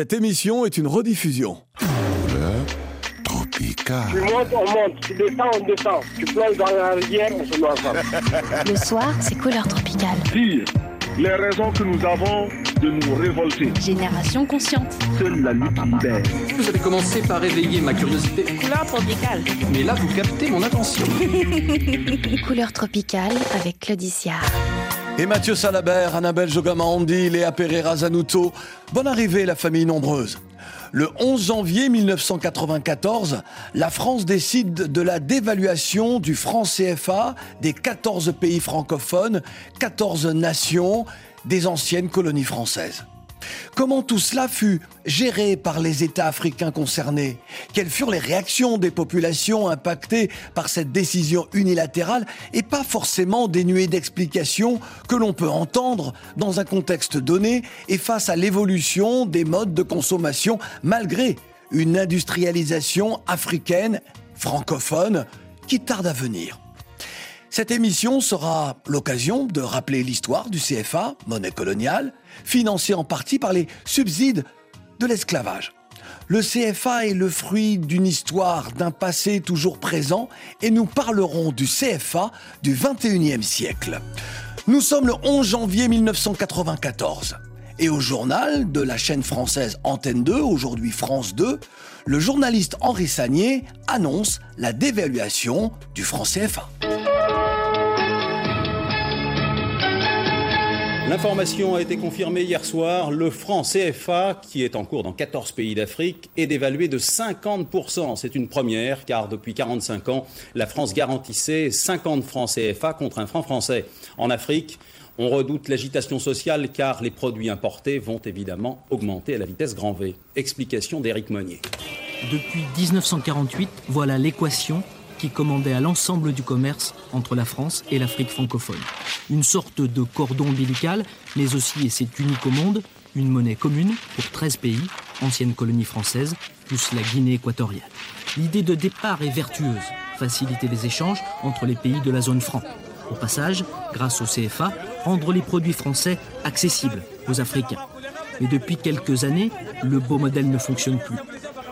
Cette émission est une rediffusion. Couleur tropicale. Tu montes, on monte. Tu descends, on descend. Tu plonges dans la rivière, on se noie ensemble. Le soir, c'est couleur tropicale. Dire les raisons que nous avons de nous révolter. Génération consciente. Seule la lutte libère. Vous avez commencé par éveiller ma curiosité. Couleur tropicale. Mais là, vous captez mon attention. Couleur tropicale avec Claudicia. Et Mathieu Salabert, Annabelle Jogamandi, Léa Pereira Zanuto. Bonne arrivée, la famille nombreuse. Le 11 janvier 1994, la France décide de la dévaluation du franc CFA des 14 pays francophones, 14 nations des anciennes colonies françaises. Comment tout cela fut géré par les États africains concernés? Quelles furent les réactions des populations impactées par cette décision unilatérale et pas forcément dénuée d'explications que l'on peut entendre dans un contexte donné et face à l'évolution des modes de consommation malgré une industrialisation africaine, francophone, qui tarde à venir? Cette émission sera l'occasion de rappeler l'histoire du CFA, monnaie coloniale, financée en partie par les subsides de l'esclavage. Le CFA est le fruit d'une histoire, d'un passé toujours présent, et nous parlerons du CFA du 21e siècle. Nous sommes le 11 janvier 1994. Et au journal de la chaîne française Antenne 2, aujourd'hui France 2, le journaliste Henri Sagnier annonce la dévaluation du franc CFA. L'information a été confirmée hier soir. Le franc CFA, qui est en cours dans 14 pays d'Afrique, est dévalué de 50%. C'est une première, car depuis 45 ans, la France garantissait 50 francs CFA contre un franc français. En Afrique, on redoute l'agitation sociale car les produits importés vont évidemment augmenter à la vitesse grand V. Explication d'Éric Monnier. Depuis 1948, voilà l'équation qui commandait à l'ensemble du commerce entre la France et l'Afrique francophone. Une sorte de cordon ombilical, mais aussi, et c'est unique au monde, une monnaie commune pour 13 pays, ancienne colonie française, plus la Guinée équatoriale. L'idée de départ est vertueuse, faciliter les échanges entre les pays de la zone franc. Au passage, grâce au CFA, rendre les produits français accessibles aux Africains. Mais depuis quelques années, le beau modèle ne fonctionne plus.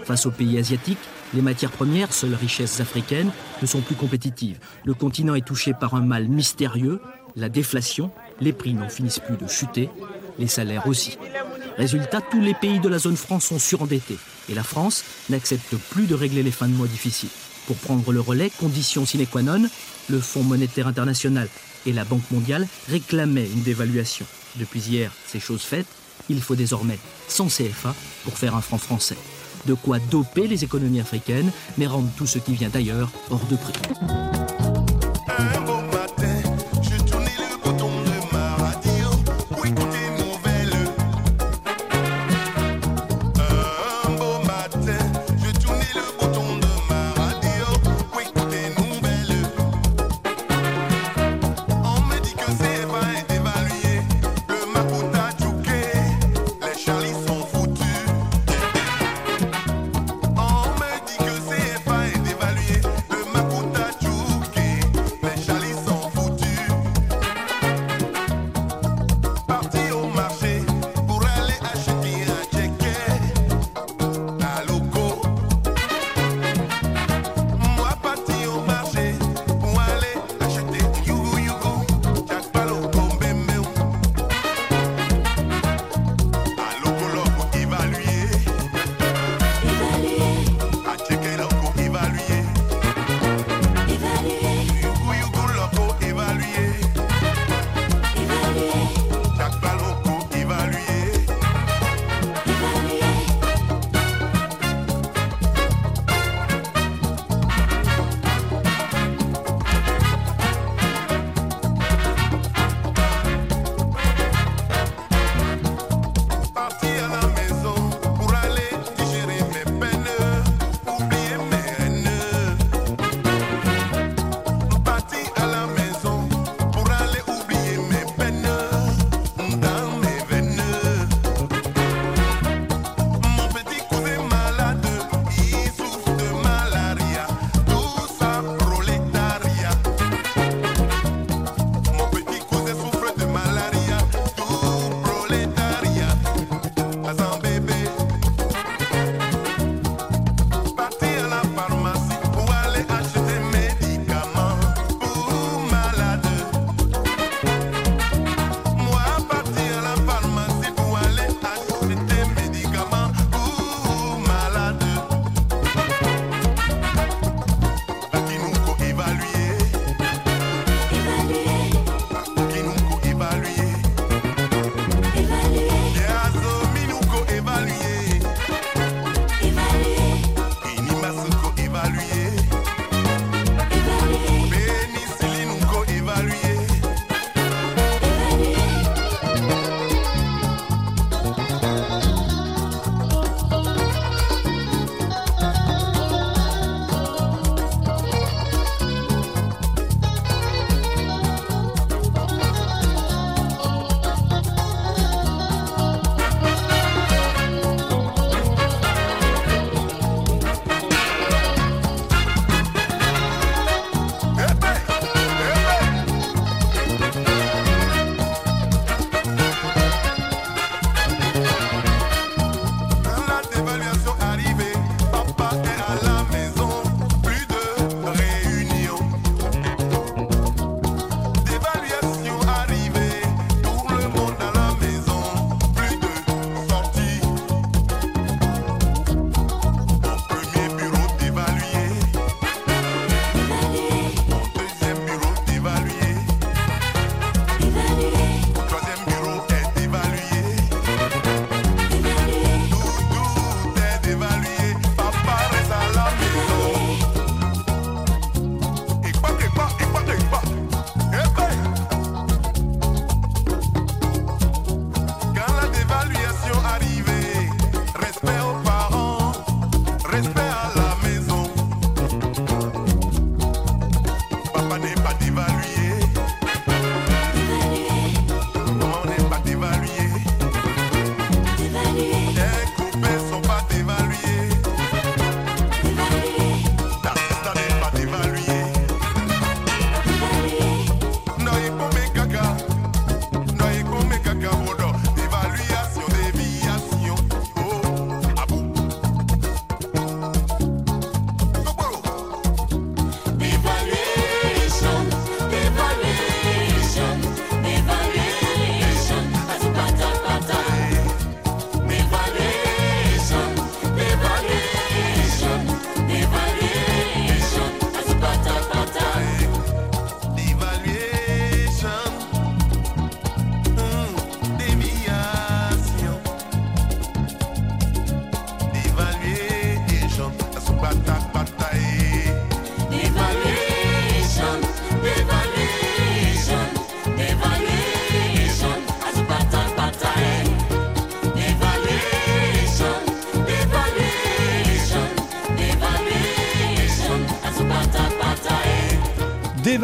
Face aux pays asiatiques, les matières premières, seules richesses africaines, ne sont plus compétitives. Le continent est touché par un mal mystérieux, la déflation. Les prix n'en finissent plus de chuter, les salaires aussi. Résultat, tous les pays de la zone franc sont surendettés. Et la France n'accepte plus de régler les fins de mois difficiles. Pour prendre le relais, condition sine qua non, le Fonds monétaire international et la Banque mondiale réclamaient une dévaluation. Depuis hier, c'est chose faite. Il faut désormais 100 CFA pour faire un franc français de quoi doper les économies africaines, mais rendre tout ce qui vient d'ailleurs hors de prix.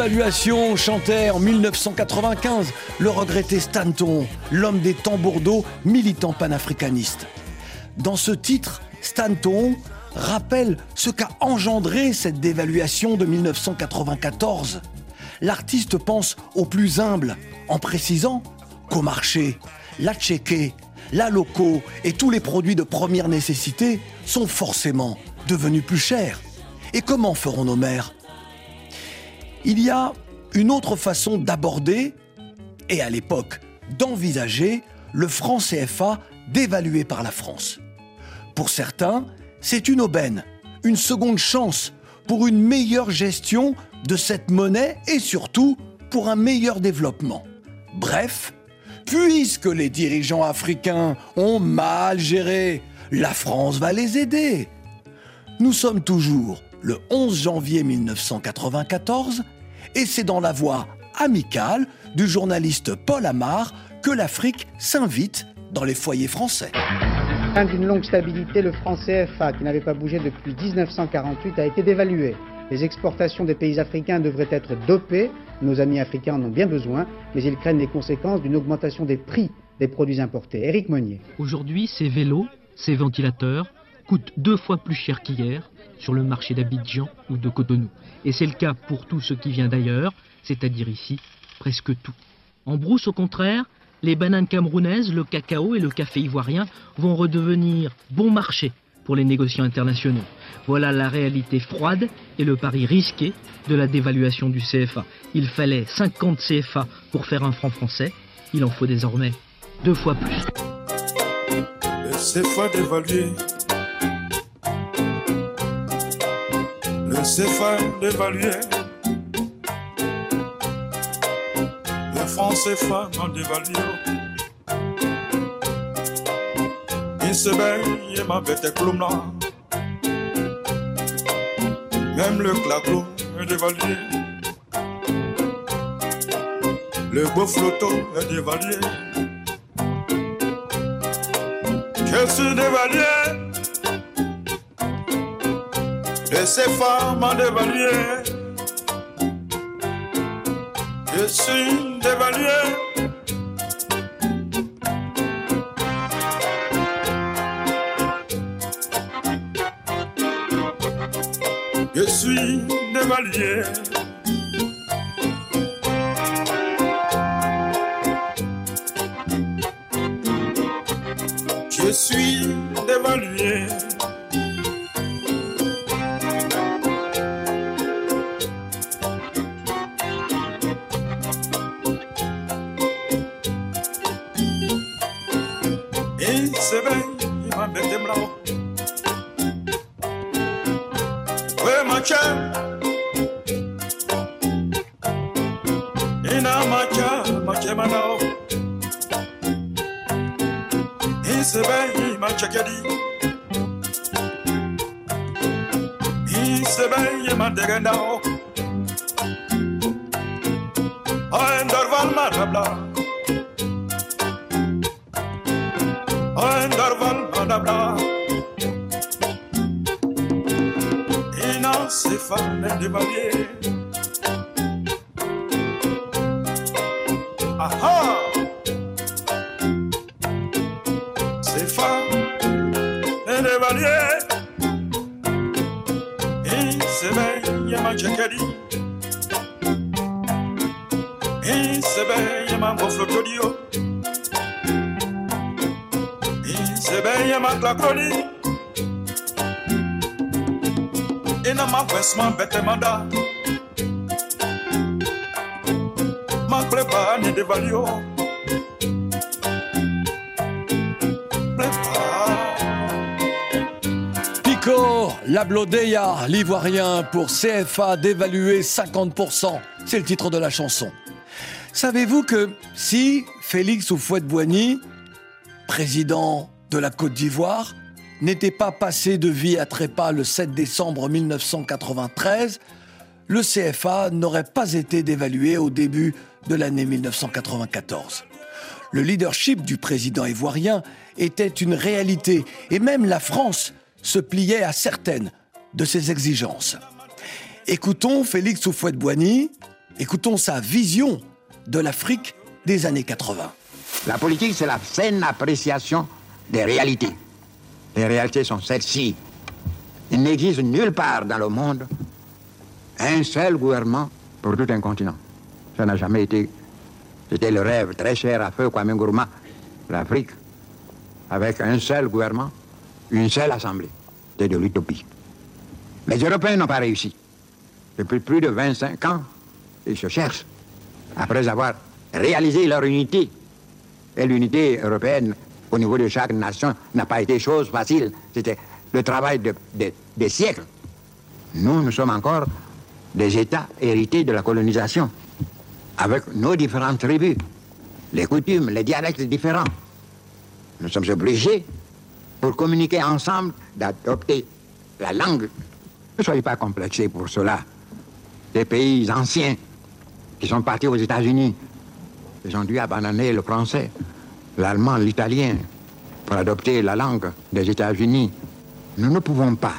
Dévaluation chantait en 1995 le regretté Stanton, l'homme des tambours d'eau, militant panafricaniste. Dans ce titre, Stanton rappelle ce qu'a engendré cette dévaluation de 1994. L'artiste pense aux plus humbles en précisant qu'au marché, la tchéquée, la loco et tous les produits de première nécessité sont forcément devenus plus chers. Et comment feront nos mères Il y a une autre façon d'aborder, et à l'époque d'envisager, le franc CFA dévalué par la France. Pour certains, c'est une aubaine, une seconde chance pour une meilleure gestion de cette monnaie et surtout pour un meilleur développement. Bref, puisque les dirigeants africains ont mal géré, la France va les aider. Nous sommes toujours le 11 janvier 1994 et c'est dans la voix amicale du journaliste Paul Amar que l'Afrique s'invite dans les foyers français. Fin d'une longue stabilité, le franc CFA, qui n'avait pas bougé depuis 1948, a été dévalué. Les exportations des pays africains devraient être dopées. Nos amis africains en ont bien besoin, mais ils craignent les conséquences d'une augmentation des prix des produits importés. Éric Monnier. Aujourd'hui, ces vélos, ces ventilateurs coûtent deux fois plus cher qu'hier sur le marché d'Abidjan ou de Cotonou. Et c'est le cas pour tout ce qui vient d'ailleurs, c'est-à-dire ici, presque tout. En brousse, au contraire, les bananes camerounaises, le cacao et le café ivoirien vont redevenir bon marché pour les négociants internationaux. Voilà la réalité froide et le pari risqué de la dévaluation du CFA. Il fallait 50 CFA pour faire un franc français, il en faut désormais deux fois plus. Le CFA dévalué. Le CFA dévalué. Le franc CFA non dévalué. Il se baigne et ma bête est cloum Même le claclo est dévalué. Le beau flotto est dévalué. Suis dévalué. Et ces femmes m'ont dévalué. Je suis dévalué. Je suis dévalué. Ma clacroni et na ma vêtement bête manda ma prépa ne dévalio Pico, la Blodeya, l'ivoirien pour CFA dévalué 50%. C'est le titre de la chanson. Savez-vous que si Félix Houphouët-Boigny, président de la Côte d'Ivoire, n'était pas passé de vie à trépas le 7 décembre 1993, le CFA n'aurait pas été dévalué au début de l'année 1994. Le leadership du président ivoirien était une réalité et même la France se pliait à certaines de ses exigences. Écoutons Félix Houphouët-Boigny Écoutons sa vision de l'Afrique des années 80. La politique, c'est la saine appréciation des réalités. Les réalités sont celles-ci. Il n'existe nulle part dans le monde un seul gouvernement pour tout un continent. Ça n'a jamais été. C'était le rêve très cher à feu Kwame Nkrumah, l'Afrique, avec un seul gouvernement, une seule assemblée. C'était de l'utopie. Les Européens n'ont pas réussi. Depuis plus de 25 ans, ils se cherchent. Après avoir réalisé leur unité, et l'unité européenne au niveau de chaque nation n'a pas été chose facile. C'était le travail de- des siècles. Nous, nous sommes encore des États hérités de la colonisation, avec nos différentes tribus, les coutumes, les dialectes différents. Nous sommes obligés, pour communiquer ensemble, d'adopter la langue. Ne soyez pas complexés pour cela. Des pays anciens qui sont partis aux États-Unis, ils ont dû abandonner le français, l'allemand, l'italien, pour adopter la langue des États-Unis. Nous ne pouvons pas,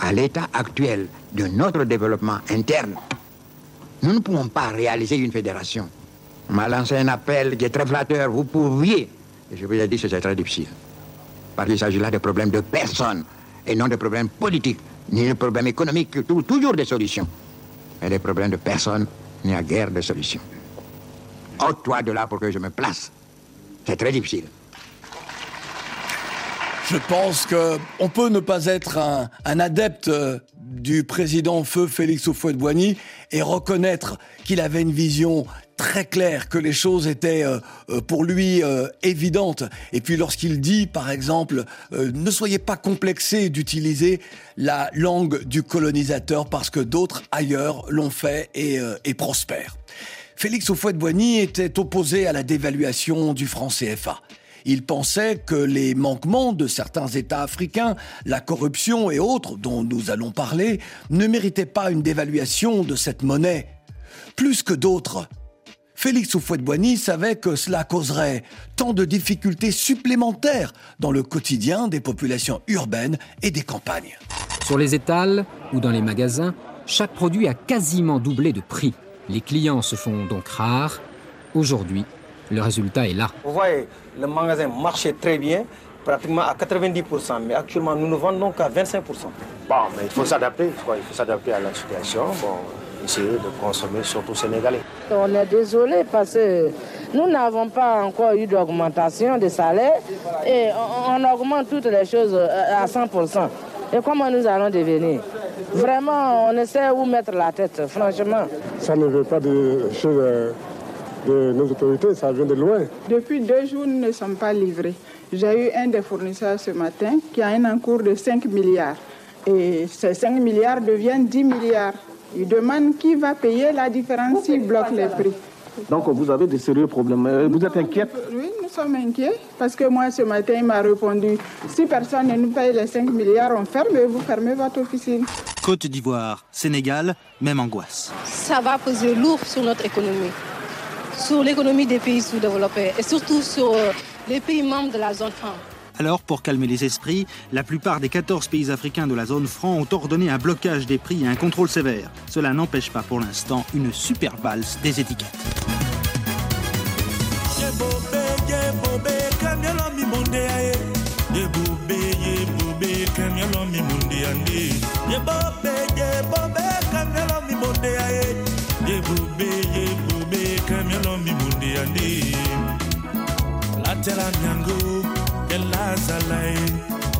à l'état actuel de notre développement interne, nous ne pouvons pas réaliser une fédération. On m'a lancé un appel qui est très flatteur. Vous pouviez. Je vous ai dit que c'est très difficile. Parce qu'il s'agit là de problèmes de personnes et non de problèmes politiques, ni de problèmes économiques, tou- toujours des solutions. Mais des problèmes de personnes, il n'y a guère de solutions. Ôte-toi de là pour que je me place. C'est très difficile. Je pense que on peut ne pas être un, un adepte euh, du président feu Félix Houphouët-Boigny et reconnaître qu'il avait une vision très claire, que les choses étaient euh, euh, pour lui euh, évidentes. Et puis lorsqu'il dit, par exemple, euh, ne soyez pas complexés d'utiliser la langue du colonisateur parce que d'autres ailleurs l'ont fait et, et prospèrent. Félix Houphouët-Boigny était opposé à la dévaluation du franc CFA. Il pensait que les manquements de certains États africains, la corruption et autres dont nous allons parler, ne méritaient pas une dévaluation de cette monnaie. Plus que d'autres, Félix Houphouët-Boigny savait que cela causerait tant de difficultés supplémentaires dans le quotidien des populations urbaines et des campagnes. Sur les étals ou dans les magasins, chaque produit a quasiment doublé de prix. Les clients se font donc rares. Aujourd'hui, le résultat est là. Vous voyez, le magasin marchait très bien, pratiquement à 90%, mais actuellement nous ne vendons qu'à 25%. Bon, mais il faut s'adapter, il faut s'adapter à la situation. Bon, essayer de consommer surtout sénégalais. On est désolé parce que nous n'avons pas encore eu d'augmentation de salaire et on, augmente toutes les choses à 100%. Et comment nous allons devenir? Vraiment, on ne sait où mettre la tête, franchement. Ça ne veut pas de choses euh, de nos autorités, ça vient de loin. Depuis deux jours, nous ne sommes pas livrés. J'ai eu un des fournisseurs ce matin qui a un encours de 5 milliards. Et ces 5 milliards deviennent 10 milliards. Il demande qui va payer la différence s'il bloque les prix. Donc vous avez de sérieux problèmes. Euh, Vous êtes inquiète? Oui, nous sommes inquiets parce que moi, ce matin, il m'a répondu si personne ne nous paye les 5 milliards, on ferme et vous fermez votre officine. Côte d'Ivoire, Sénégal, même angoisse. Ça va peser lourd sur notre économie, sur l'économie des pays sous-développés et surtout sur euh, les pays membres de la zone franc. Alors, pour calmer les esprits, la plupart des 14 pays africains de la zone franc ont ordonné un blocage des prix et un contrôle sévère. Cela n'empêche pas pour l'instant une super valse des étiquettes. ke miolombi mundi ya latela miangu elazala ye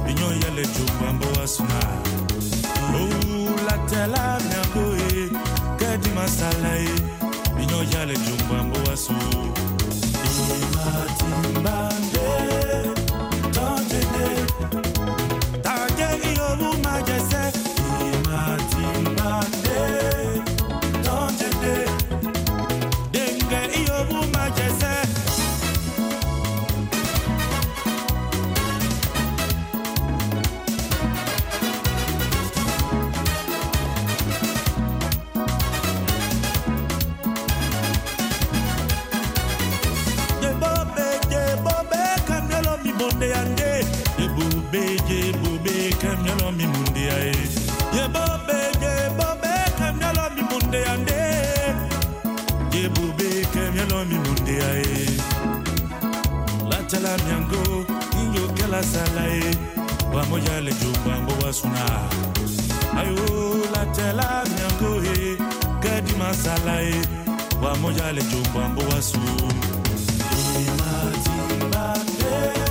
binyo yele jubambo asuna oh latela miangu ye kedimasala ye binyo yele jubambo asu imatimba munde ande ye bobe ye bobe kamyalo mi munde ae ye bobe ye bobe kamyalo mi munde ande ye bobe kamyalo mi munde ae latala miango inyo kala salae. Pamoja le jumbango wasuna ayo latala miango e kadi masalae. Pamoja le jumbango wasuna Imagine eh. that day.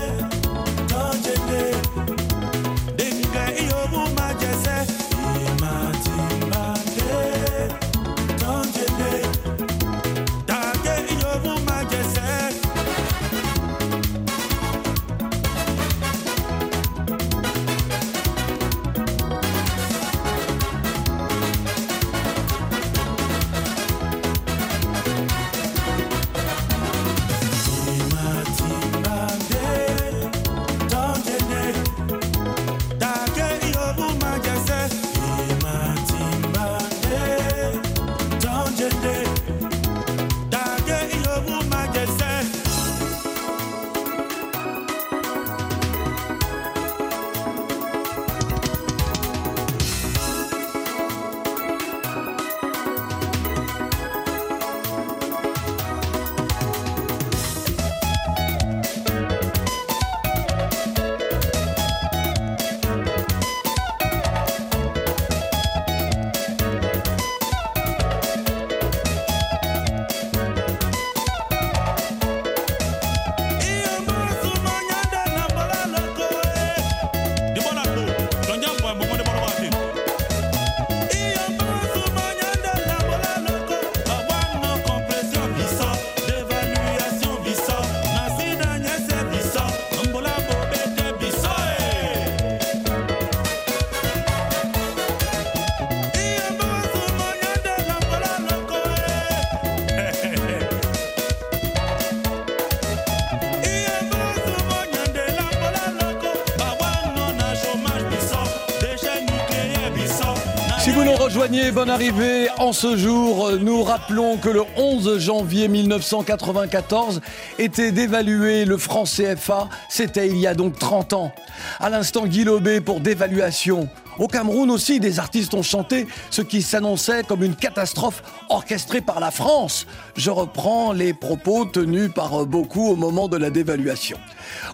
Bonne arrivée. En ce jour, nous rappelons que le 11 janvier 1994 était dévalué le franc CFA. C'était il y a donc 30 ans. À l'instant, Guy Lobé pour dévaluation. Au Cameroun aussi, des artistes ont chanté ce qui s'annonçait comme une catastrophe orchestrée par la France. Je reprends les propos tenus par beaucoup au moment de la dévaluation.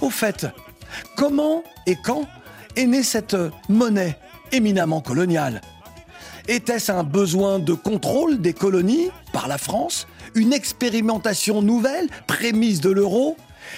Au fait, comment et quand est née cette monnaie éminemment coloniale? Était-ce un besoin de contrôle des colonies par la France Une expérimentation nouvelle, prémisse de l'euro?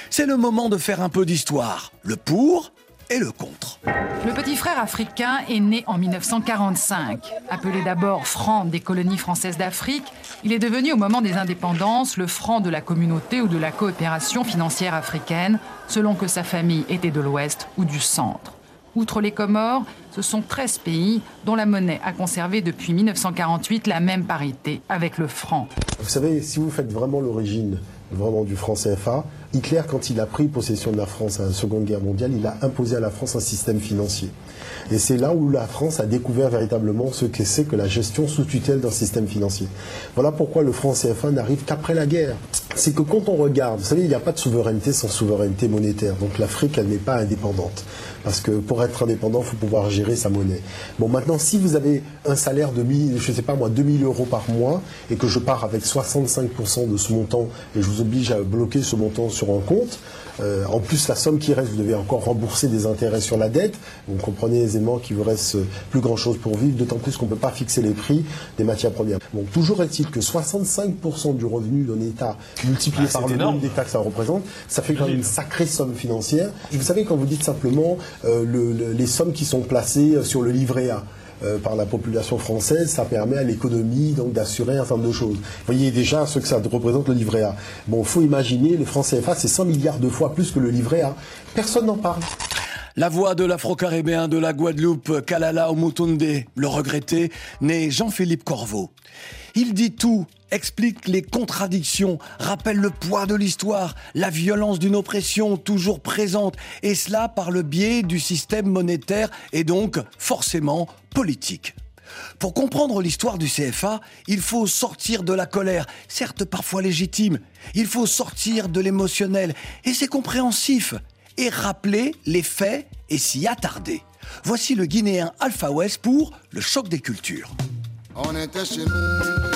C'est le moment de faire un peu d'histoire. Le pour et le contre. Le petit frère africain est né en 1945. Appelé d'abord franc des colonies françaises d'Afrique, il est devenu au moment des indépendances le franc de la communauté ou de la coopération financière africaine, selon que sa famille était de l'Ouest ou du Centre. Outre les Comores, ce sont 13 pays dont la monnaie a conservé depuis 1948 la même parité avec le franc. Vous savez, si vous faites vraiment l'origine vraiment du franc CFA, Hitler, quand il a pris possession de la France à la Seconde Guerre mondiale, il a imposé à la France un système financier. Et c'est là où la France a découvert véritablement ce que c'est que la gestion sous tutelle d'un système financier. Voilà pourquoi le franc CFA n'arrive qu'après la guerre. C'est que quand on regarde, vous savez, il n'y a pas de souveraineté sans souveraineté monétaire. Donc l'Afrique, elle n'est pas indépendante. Parce que pour être indépendant, il faut pouvoir gérer sa monnaie. Bon, maintenant, si vous avez un salaire de, 1000, je sais pas moi, 2000 euros par mois, et que je pars avec 65% de ce montant, et je vous oblige à bloquer ce montant sur un compte, euh, en plus, la somme qui reste, vous devez encore rembourser des intérêts sur la dette. Vous comprenez aisément qu'il vous reste plus grand-chose pour vivre, d'autant plus qu'on ne peut pas fixer les prix des matières premières. Bon, toujours est-il que 65% du revenu d'un État multiplié Ah, par le énorme. nombre d'États que ça représente, ça fait quand même une sacrée somme financière. Et vous savez, quand vous dites simplement euh, le- les sommes qui sont placées euh, sur le livret A, euh, par la population française, ça permet à l'économie donc d'assurer un certain nombre de choses. Vous voyez déjà ce que ça représente le livret A. Bon, faut imaginer, le franc CFA, c'est 100 milliards de fois plus que le livret A. Personne n'en parle. La voix de l'afro-caribéen de la Guadeloupe, Kalala Omutunde, le regretté, né Jean-Philippe Corveau. Il dit tout, explique les contradictions, rappelle le poids de l'histoire, la violence d'une oppression toujours présente, et cela par le biais du système monétaire et donc forcément politique. Pour comprendre l'histoire du CFA, il faut sortir de la colère, certes parfois légitime, il faut sortir de l'émotionnel, et c'est compréhensif, et rappeler les faits et s'y attarder. Voici le Guinéen Alpha West pour le choc des cultures. On était chez nous.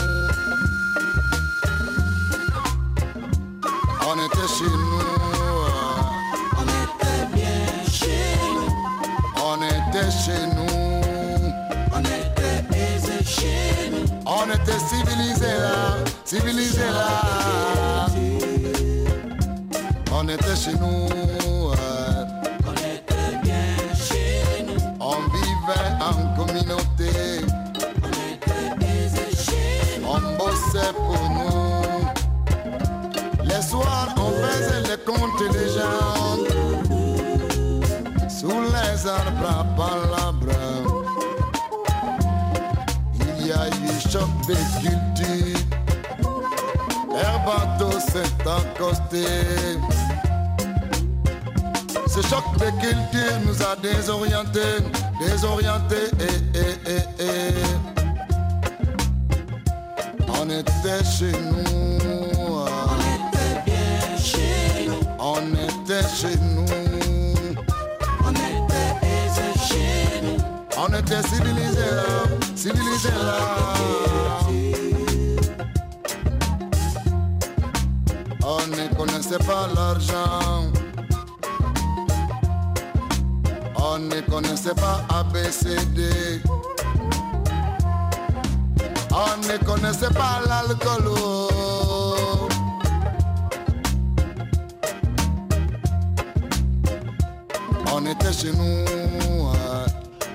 était chez nous. On était bien chez nous. On était chez nous. On était aisé chez nous. On était civilisé là, civilisé là. On était chez nous. On bossait pour nous. Les soirs, on faisait les comptes et les gens. Sous les arbres à palabres. Il y a eu choc de culture. L'air bateau s'est accosté. Ce choc de culture nous a désorientés, désorientés, et, et, et, et. On était chez nous. On était bien chez nous. On était chez nous. On était chez nous. On était civilisés là, civilisés là. On ne connaissait pas l'argent. On ne connaissait pas ABCD. On ne connaissait pas l'alcool. On était chez nous.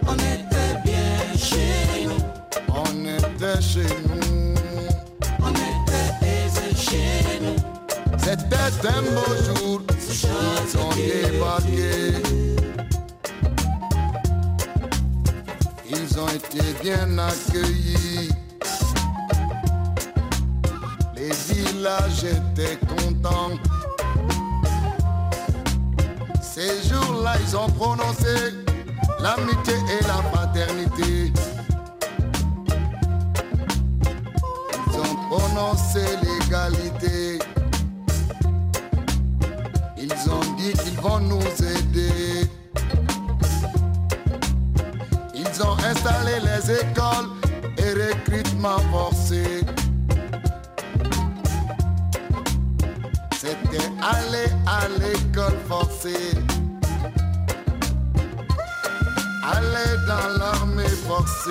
On était bien chez nous. On était chez nous. On était aisé chez nous. C'était un beau bien accueillis. Les villages étaient contents. Ces jours-là, ils ont prononcé l'amitié et la fraternité. Ils ont prononcé l'égalité. Ils ont dit qu'ils vont nous aider. Ils ont installé les écoles et recrutement forcé. C'était aller à l'école forcée. Aller dans l'armée forcée.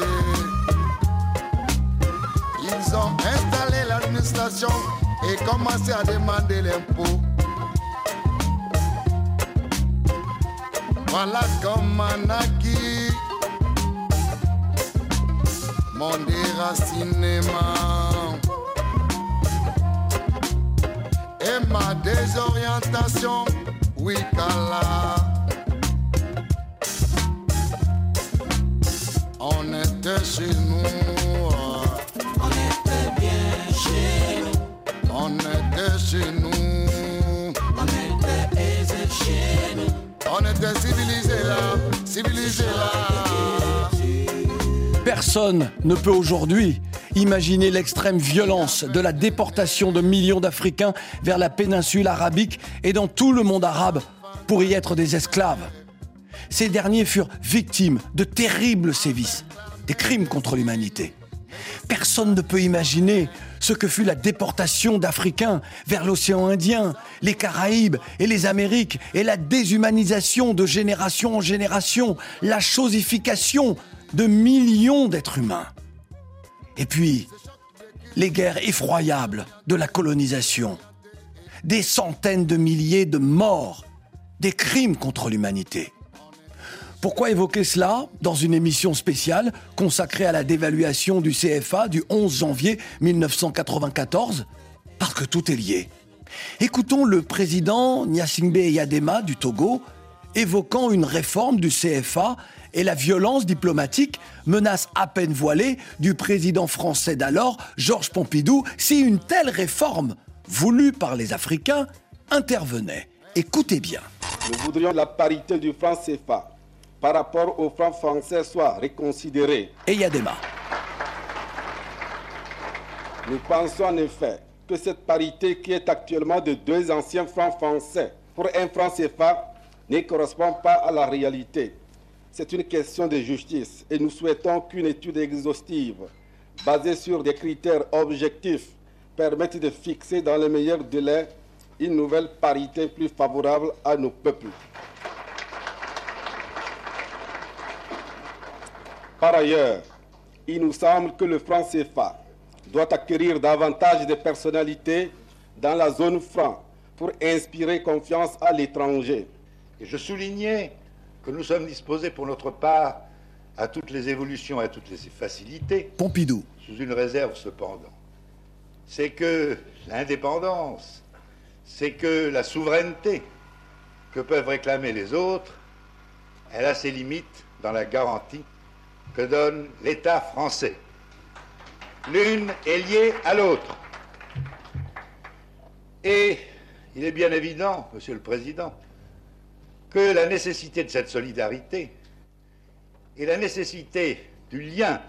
Ils ont installé l'administration et commencé à demander l'impôt. Voilà comme un acquis mon déracinement et ma désorientation, oui, Kala. On était chez nous, On était bien chez nous. on était chez nous, On était aisé chez nous. on était civilisés là, civilisés là. Personne ne peut aujourd'hui imaginer l'extrême violence de la déportation de millions d'Africains vers la péninsule arabique et dans tout le monde arabe pour y être des esclaves. Ces derniers furent victimes de terribles sévices, des crimes contre l'humanité. Personne ne peut imaginer ce que fut la déportation d'Africains vers l'océan Indien, les Caraïbes et les Amériques, et la déshumanisation de génération en génération, la chosification de millions d'êtres humains. Et puis, les guerres effroyables de la colonisation, des centaines de milliers de morts, des crimes contre l'humanité. Pourquoi évoquer cela dans une émission spéciale consacrée à la dévaluation du CFA du 11 janvier 1994 Parce que tout est lié. Écoutons le président Gnassingbé Yadema du Togo évoquant une réforme du CFA et la violence diplomatique, menace à peine voilée du président français d'alors, Georges Pompidou, si une telle réforme, voulue par les Africains, intervenait. Écoutez bien. Nous voudrions que la parité du franc CFA par rapport au franc français soit reconsidérée. Et Yadema. Nous pensons en effet que cette parité qui est actuellement de deux anciens francs français pour un franc CFA ne correspond pas à la réalité. C'est une question de justice et nous souhaitons qu'une étude exhaustive basée sur des critères objectifs permette de fixer dans les meilleurs délais une nouvelle parité plus favorable à nos peuples. Par ailleurs, il nous semble que le franc CFA doit acquérir davantage de personnalités dans la zone franc pour inspirer confiance à l'étranger. Je soulignais que nous sommes disposés pour notre part à toutes les évolutions et à toutes les facilités. Pompidou. Sous une réserve cependant. C'est que l'indépendance, c'est que la souveraineté que peuvent réclamer les autres, elle a ses limites dans la garantie que donne l'État français. L'une est liée à l'autre. Et il est bien évident, Monsieur le Président, que la nécessité de cette solidarité et la nécessité du lien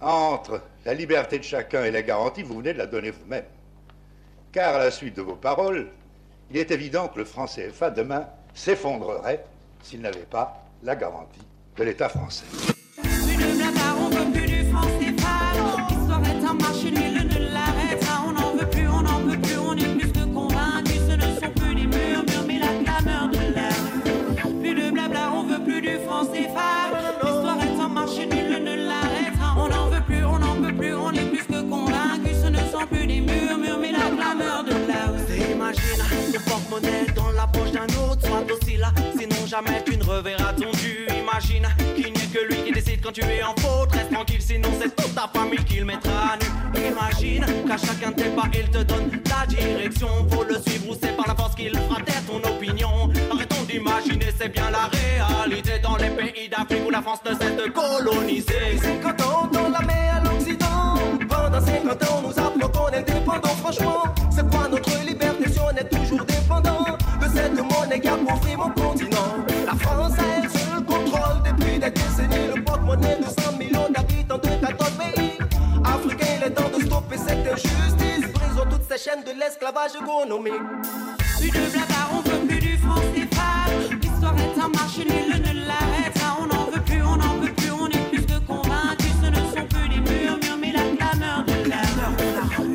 entre la liberté de chacun et la garantie, vous venez de la donner vous-même. Car à la suite de vos paroles, il est évident que le franc CFA demain s'effondrerait s'il n'avait pas la garantie de l'État français. D'un autre, soit là, sinon jamais tu ne reverras ton dû. Imagine qu'il n'y a que lui qui décide quand tu es en faute. Reste tranquille, sinon c'est toute ta famille qui le mettra à nu. Imagine qu'à chacun de tes pas, il te donne la direction. Faut le suivre ou c'est par la force qu'il fera taire ton opinion. Arrêtons d'imaginer, c'est bien la réalité dans les pays d'Afrique où la France ne cesse de coloniser. 50 ans dans la mer à l'Occident. Chaînes de l'esclavage économique. Plus de blabla, on veut plus du franc CFA. L'histoire est en marche, nul ne l'arrêtera. On n'en veut plus, on n'en peut plus, on est plus que convaincus. Ce ne sont plus des murmures, mais la clameur de la.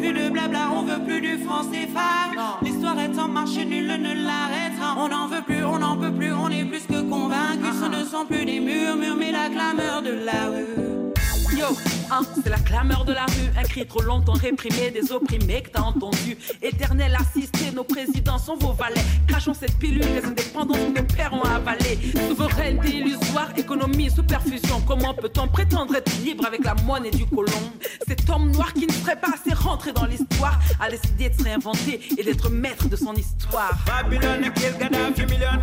Plus de blabla, on veut plus du franc CFA. L'histoire est en marche, nul ne l'arrêtera. On n'en veut plus, on n'en peut plus, on est plus que convaincus. Ce ne sont plus des murmures, mais la clameur de la rue. Yo, hein, c'est la clameur de la rue, un cri trop longtemps réprimé des opprimés que t'as entendu. Éternel assisté, nos présidents sont vos valets. Crachons cette pilule, les indépendants que nos pères ont avalé. Souveraineté illusoire, économie sous perfusion. Comment peut-on prétendre être libre avec la monnaie du colon? Cet homme noir qui ne serait pas assez rentré dans l'histoire a décidé de se réinventer et d'être maître de son histoire. Babylon a kill Gaddafi, million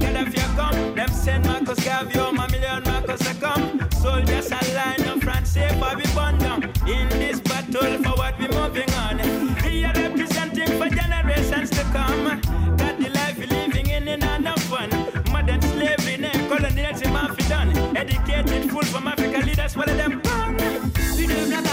down. In this battle, forward we're moving on. We are representing for generations to come. Got the life we living in and fun. Modern slavery, name colonialism, done. Educated fool from Africa, leaders, what of them gone. Plus de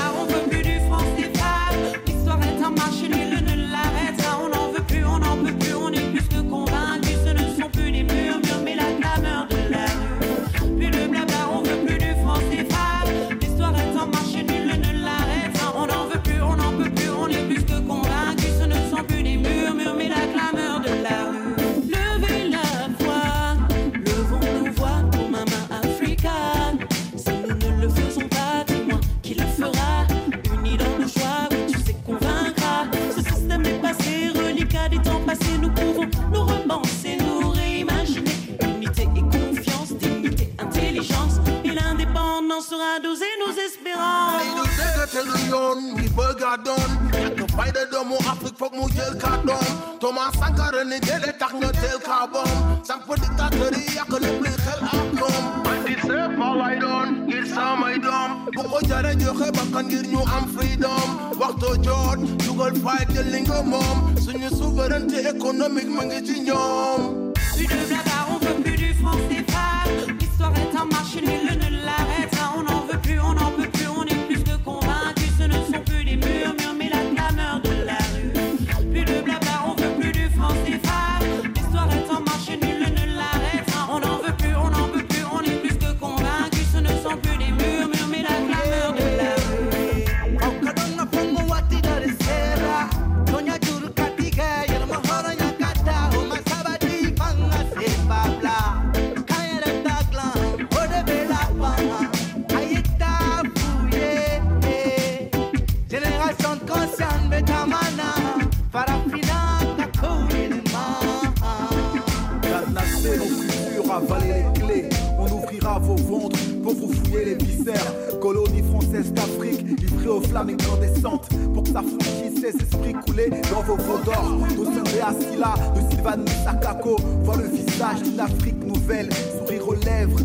veaux d'or. D'Ossendé Asila, de Sylvane Sakako. Voir le visage d'une Afrique nouvelle, sourire aux lèvres.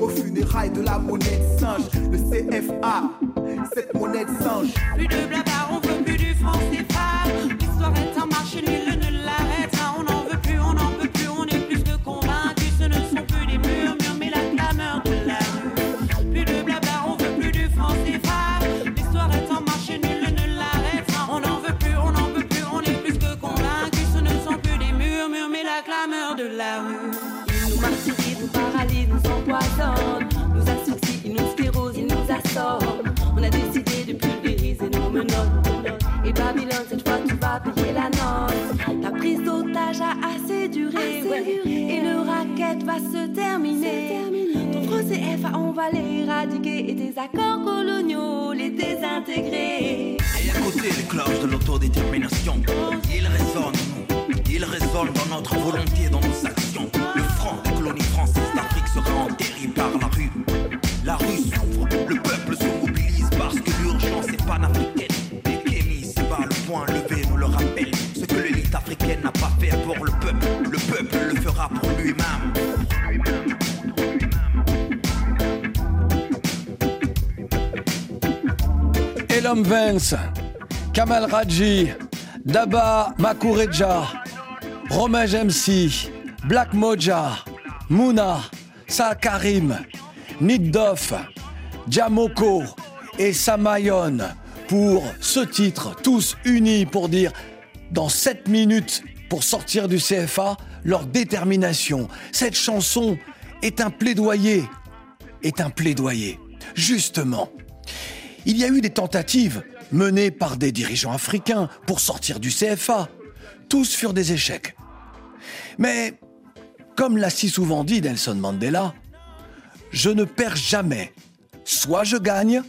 Aux funérailles de la monnaie de singe, le CFA, cette monnaie de singe. Accords coloniaux, les désintégrer. Et à côté les cloches de l'autodétermination, ils résonnent en nous, ils résonnent dans notre volonté, dans nos actions. Le franc des colonies françaises d'Afrique sera enterré par la rue. Elom Vance, Kamal Raji, Daba Makureja, Romain MC, Black Moja, Mouna, Sa Karim, Niddoff, Jamoko et Samayon pour ce titre, tous unis pour dire dans 7 minutes pour sortir du CFA leur détermination. Cette chanson est un plaidoyer, est un plaidoyer. Justement, il y a eu des tentatives menées par des dirigeants africains pour sortir du CFA. Tous furent des échecs. Mais, comme l'a si souvent dit Nelson Mandela, je ne perds jamais. Soit je gagne,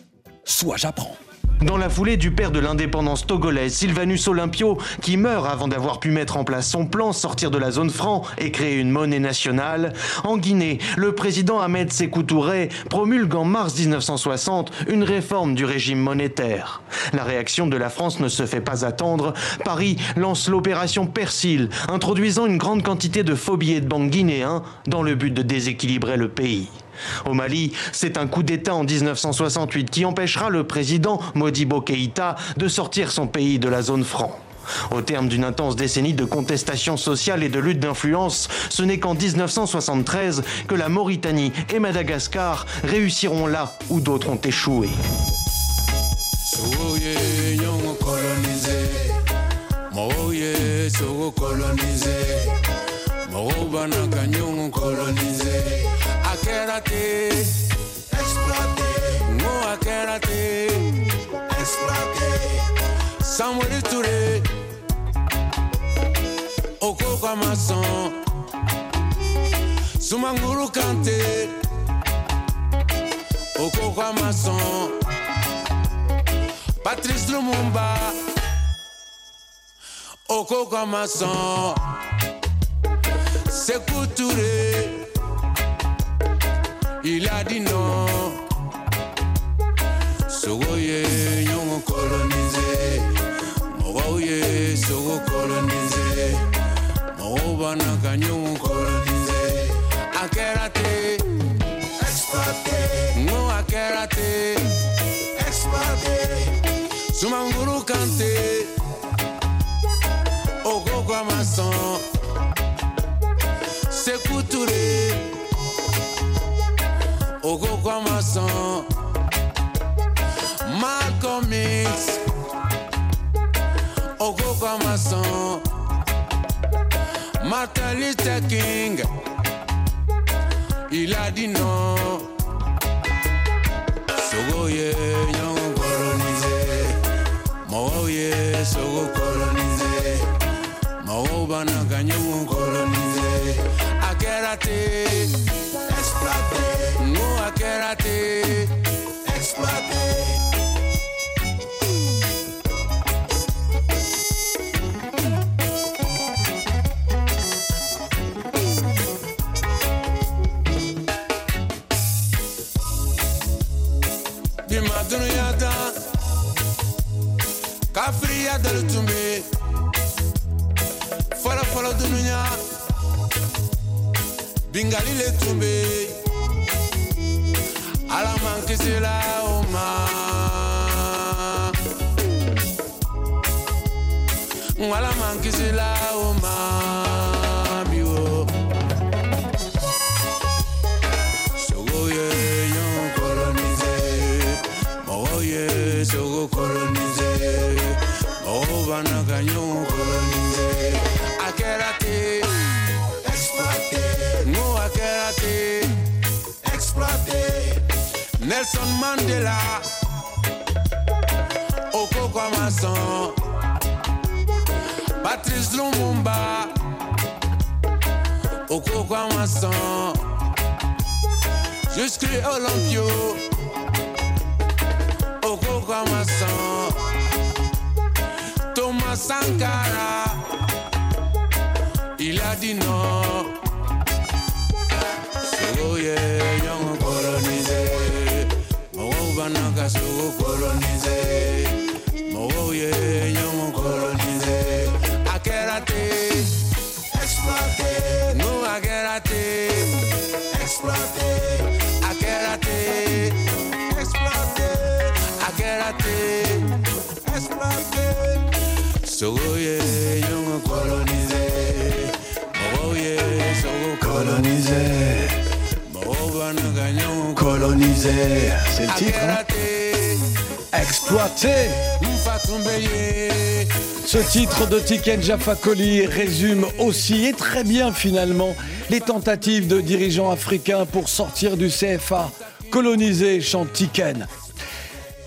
soit j'apprends. Dans la foulée du père de l'indépendance togolaise, Sylvanus Olympio, qui meurt avant d'avoir pu mettre en place son plan, sortir de la zone franc et créer une monnaie nationale, en Guinée, le président Ahmed Sékou Touré promulgue en mars 1960 une réforme du régime monétaire. La réaction de la France ne se fait pas attendre. Paris lance l'opération Persil, introduisant une grande quantité de faux billets de banque guinéens dans le but de déséquilibrer le pays. Au Mali, c'est un coup d'État en 1968 qui empêchera le président Modibo Keïta de sortir son pays de la zone franc. Au terme d'une intense décennie de contestation sociale et de lutte d'influence, ce n'est qu'en 1973 que la Mauritanie et Madagascar réussiront là où d'autres ont échoué. exploité. Exploité. No, I cannot Exploité. Somebody today. Oko Kamason. Sumanguru Kante. Oko Kamason. Patrice Lumumba. Oko Kamason. Sekou Touré. Il a dit non Sogoye nyongo colonisé Mogoye sogo colonisé Mogobana kanyongo colonisé Akerate. Exploité No akerate. Exploité Sumanguru Kante. Amason Sékou Okoko Amason Malcolm X Okoko Amason Martin Luther King Il a dit non Sogoye nyongo colonisé Mogoye sogo colonisé Mogobana kanyongo colonisé Akerate tell it to me. Follow, follow Dununya. Bingali le tombé. À la main que kisi là, ma. Nelson mandela. O ko k'a ma sɔn patrice lumumba. O ko k'a ma sɔn jusqu'à olympio. O ko k'a ma sɔn thomas sankara. Il a dit non. Sogo ye ɲɔgɔn kolonize wanaka sikukolonize mowoye nyongo kolonize akera te exploite Colonisé, c'est le titre. hein. Exploité. Ce titre de Tiken Jaffa Koli résume aussi et très bien finalement les tentatives de dirigeants africains pour sortir du CFA. Coloniser, chante Tiken.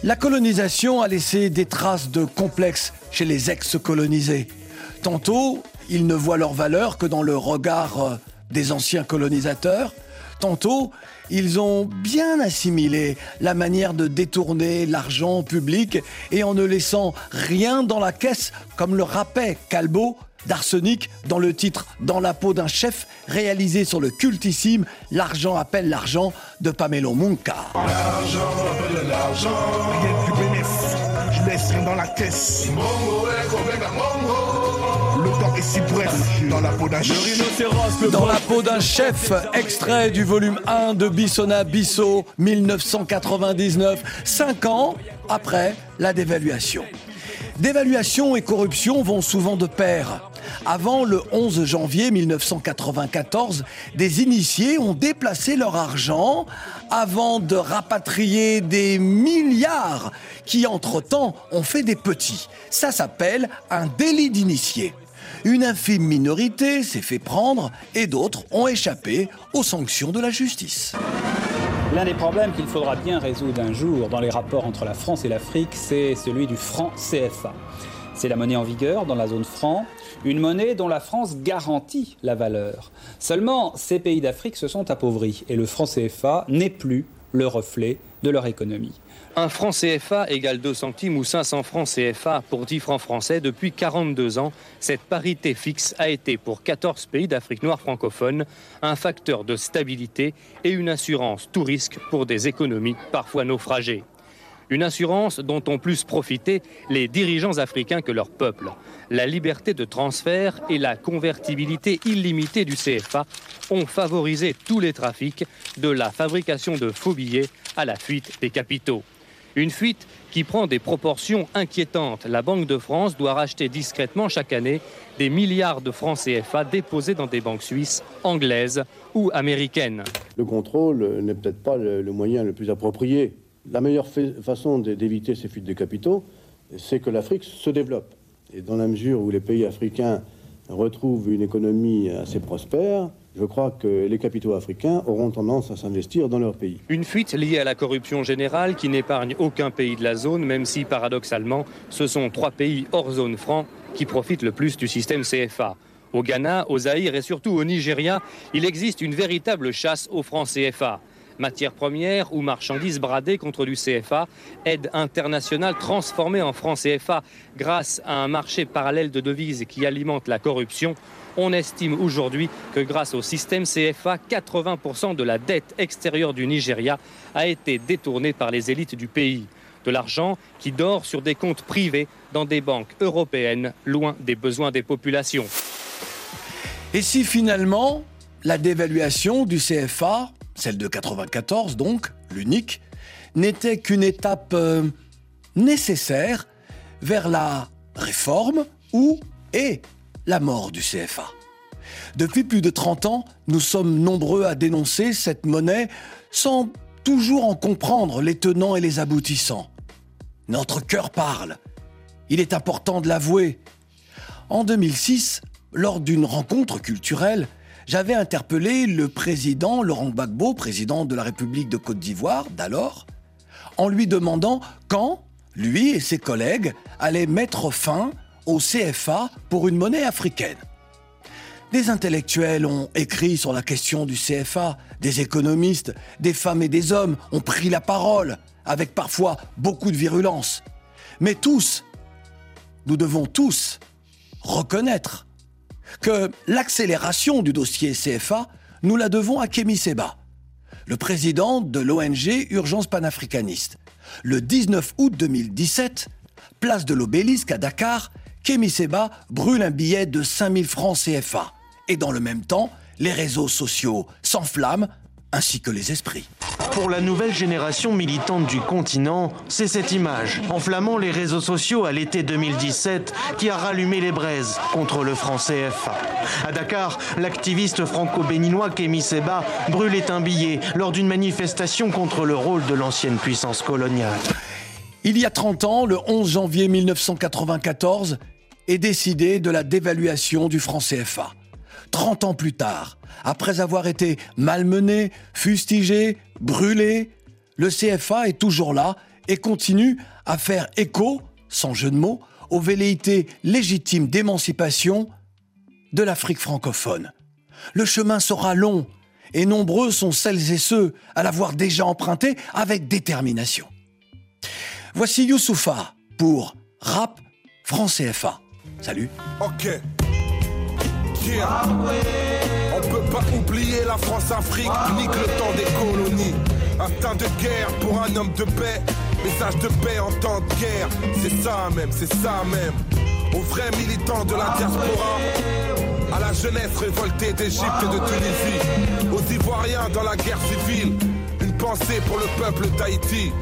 La colonisation a laissé des traces de complexes chez les ex-colonisés. Tantôt, ils ne voient leur valeur que dans le regard euh, des anciens colonisateurs. Tantôt, ils ont bien assimilé la manière de détourner l'argent public et en ne laissant rien dans la caisse, comme le rappait Calbo d'arsenic dans le titre Dans la peau d'un chef, réalisé sur le cultissime L'argent appelle l'argent de Pamelo Munka. L'argent appelle l'argent. Rien de plus bénéfice. Je laisse rien dans la caisse. Le temps est si bref dans la peau d'un chien. Dans la peau d'un chef, extrait du volume 1 de Bissona Bisso, 1999, cinq ans après la dévaluation. Dévaluation et corruption vont souvent de pair. Avant le 11 janvier 1994, des initiés ont déplacé leur argent avant de rapatrier des milliards qui, entre-temps, ont fait des petits. Ça s'appelle un délit d'initié. Une infime minorité s'est fait prendre et d'autres ont échappé aux sanctions de la justice. L'un des problèmes qu'il faudra bien résoudre un jour dans les rapports entre la France et l'Afrique, c'est celui du franc CFA. C'est la monnaie en vigueur dans la zone franc, une monnaie dont la France garantit la valeur. Seulement, ces pays d'Afrique se sont appauvris et le franc CFA n'est plus le reflet de leur économie. Un franc CFA égale 2 centimes ou 500 francs CFA pour 10 francs français depuis 42 ans. Cette parité fixe a été pour 14 pays d'Afrique noire francophone un facteur de stabilité et une assurance tout risque pour des économies parfois naufragées. Une assurance dont ont plus profité les dirigeants africains que leur peuple. La liberté de transfert et la convertibilité illimitée du CFA ont favorisé tous les trafics, de la fabrication de faux billets à la fuite des capitaux. Une fuite qui prend des proportions inquiétantes. La Banque de France doit racheter discrètement chaque année des milliards de francs CFA déposés dans des banques suisses, anglaises ou américaines. Le contrôle n'est peut-être pas le, moyen le plus approprié. La meilleure fa- façon d'é- d'éviter ces fuites de capitaux, c'est que l'Afrique se développe. Et dans la mesure où les pays africains retrouvent une économie assez prospère, je crois que les capitaux africains auront tendance à s'investir dans leur pays. Une fuite liée à la corruption générale qui n'épargne aucun pays de la zone, même si paradoxalement, ce sont trois pays hors zone franc qui profitent le plus du système CFA. Au Ghana, au Zaïre et surtout au Nigeria, il existe une véritable chasse aux francs CFA. Matières premières ou marchandises bradées contre du CFA, aide internationale transformée en francs CFA grâce à un marché parallèle de devises qui alimente la corruption. On estime aujourd'hui que grâce au système CFA, 80% de la dette extérieure du Nigeria a été détournée par les élites du pays. De l'argent qui dort sur des comptes privés dans des banques européennes, loin des besoins des populations. Et si finalement la dévaluation du CFA, celle de 94 donc, l'unique, n'était qu'une étape euh, nécessaire vers la réforme ou et la mort du CFA. Depuis plus de 30 ans, nous sommes nombreux à dénoncer cette monnaie sans toujours en comprendre les tenants et les aboutissants. Notre cœur parle. Il est important de l'avouer. En 2006, lors d'une rencontre culturelle, j'avais interpellé le président Laurent Gbagbo, président de la République de Côte d'Ivoire d'alors, en lui demandant quand lui et ses collègues allaient mettre fin au CFA pour une monnaie africaine. Des intellectuels ont écrit sur la question du CFA, des économistes, des femmes et des hommes ont pris la parole, avec parfois beaucoup de virulence. Mais tous, nous devons tous reconnaître que l'accélération du dossier CFA, nous la devons à Kémy Seba, le président de l'ONG Urgence panafricaniste. Le 19 août 2017, place de l'obélisque à Dakar, Kémy Seba brûle un billet de 5000 francs CFA. Et dans le même temps, les réseaux sociaux s'enflamment, ainsi que les esprits. Pour la nouvelle génération militante du continent, c'est cette image, enflammant les réseaux sociaux à l'été 2017, qui a rallumé les braises contre le franc CFA. À Dakar, l'activiste franco-béninois Kémy Seba brûlait un billet lors d'une manifestation contre le rôle de l'ancienne puissance coloniale. Il y a 30 ans, le 11 janvier 1994, est décidé de la dévaluation du franc CFA. 30 ans plus tard, après avoir été malmené, fustigé, brûlé, le CFA est toujours là et continue à faire écho, sans jeu de mots, aux velléités légitimes d'émancipation de l'Afrique francophone. Le chemin sera long et nombreux sont celles et ceux à l'avoir déjà emprunté avec détermination. Voici Youssoufa pour Rap France CFA. Salut. Yeah. On peut pas oublier la France-Afrique, nique le temps des colonies. Instinct de guerre pour un homme de paix, message de paix en temps de guerre. C'est ça même, c'est ça même. Aux vrais militants de la diaspora, à la jeunesse révoltée d'Égypte et de Tunisie, aux Ivoiriens dans la guerre civile, pour le peuple d'Haïti.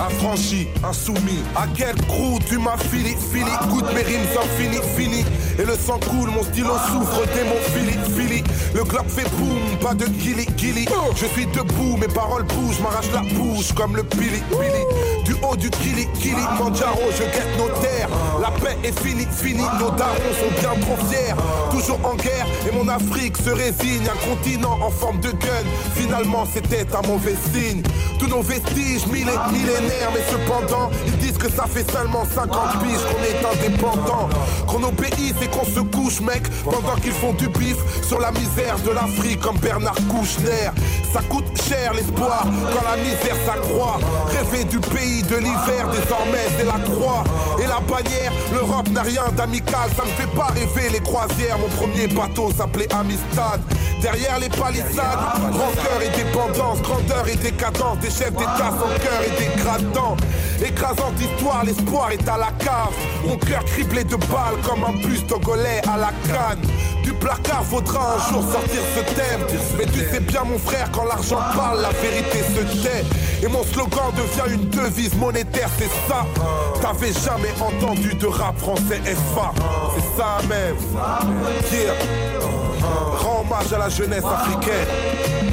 Affranchi, insoumis. À quel crew tu m'as fili, fili, goûte mes rimes sans fini, fini. Et le sang coule, mon stylo souffre, démon fili, fili. Le glock fait boum, pas de gilly, gilly. Je suis debout, mes paroles bougent, m'arrache la bouche comme le pili, pili. Du haut du kili, kili, Manjaro, je guette nos terres. La paix est finie, finie, nos darons sont bien trop fiers. Toujours en guerre, et mon Afrique se résigne. Un continent en forme de gun, finalement c'était un mauvais signe. in Tous nos vestiges, mille millénaires, mais cependant, ils disent que ça fait seulement 50 piges qu'on est indépendant. Qu'on obéisse et qu'on se couche, mec, pendant qu'ils font du bif sur la misère de l'Afrique comme Bernard Kouchner. Ça coûte cher l'espoir quand la misère s'accroît. Rêver du pays de l'hiver, désormais c'est la croix. Et la bannière, l'Europe n'a rien d'amical, ça me fait pas rêver les croisières. Mon premier bateau s'appelait Amistad. Derrière les palissades, rancœur et dépendance, grandeur et décadence, chefs d'État sans cœur et dégradant. Écrasante histoire, l'espoir est à la cave. Mon cœur criblé de balles comme un bus togolais à la canne. Du placard faudra un jour sortir ce thème. Mais tu sais bien, mon frère, quand l'argent parle, la vérité se tait. Et mon slogan devient une devise monétaire, c'est ça. T'avais jamais entendu de rap français FA. C'est ça même. Yeah. Rends hommage à la jeunesse africaine.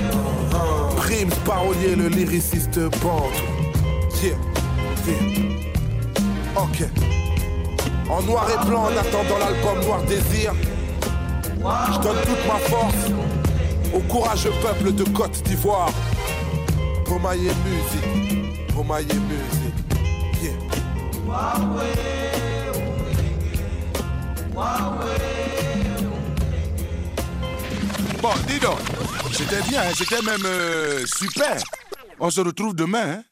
Parolier, le lyriciste bande. Yeah. Yeah. Ok. En noir et blanc, en attendant l'album Noir Désir, je donne toute ma force au courageux peuple de Côte d'Ivoire. Pomaye musique, Pomaye musique. Yeah. Bon, dis donc, c'était bien, c'était même euh, super. On se retrouve demain. hein.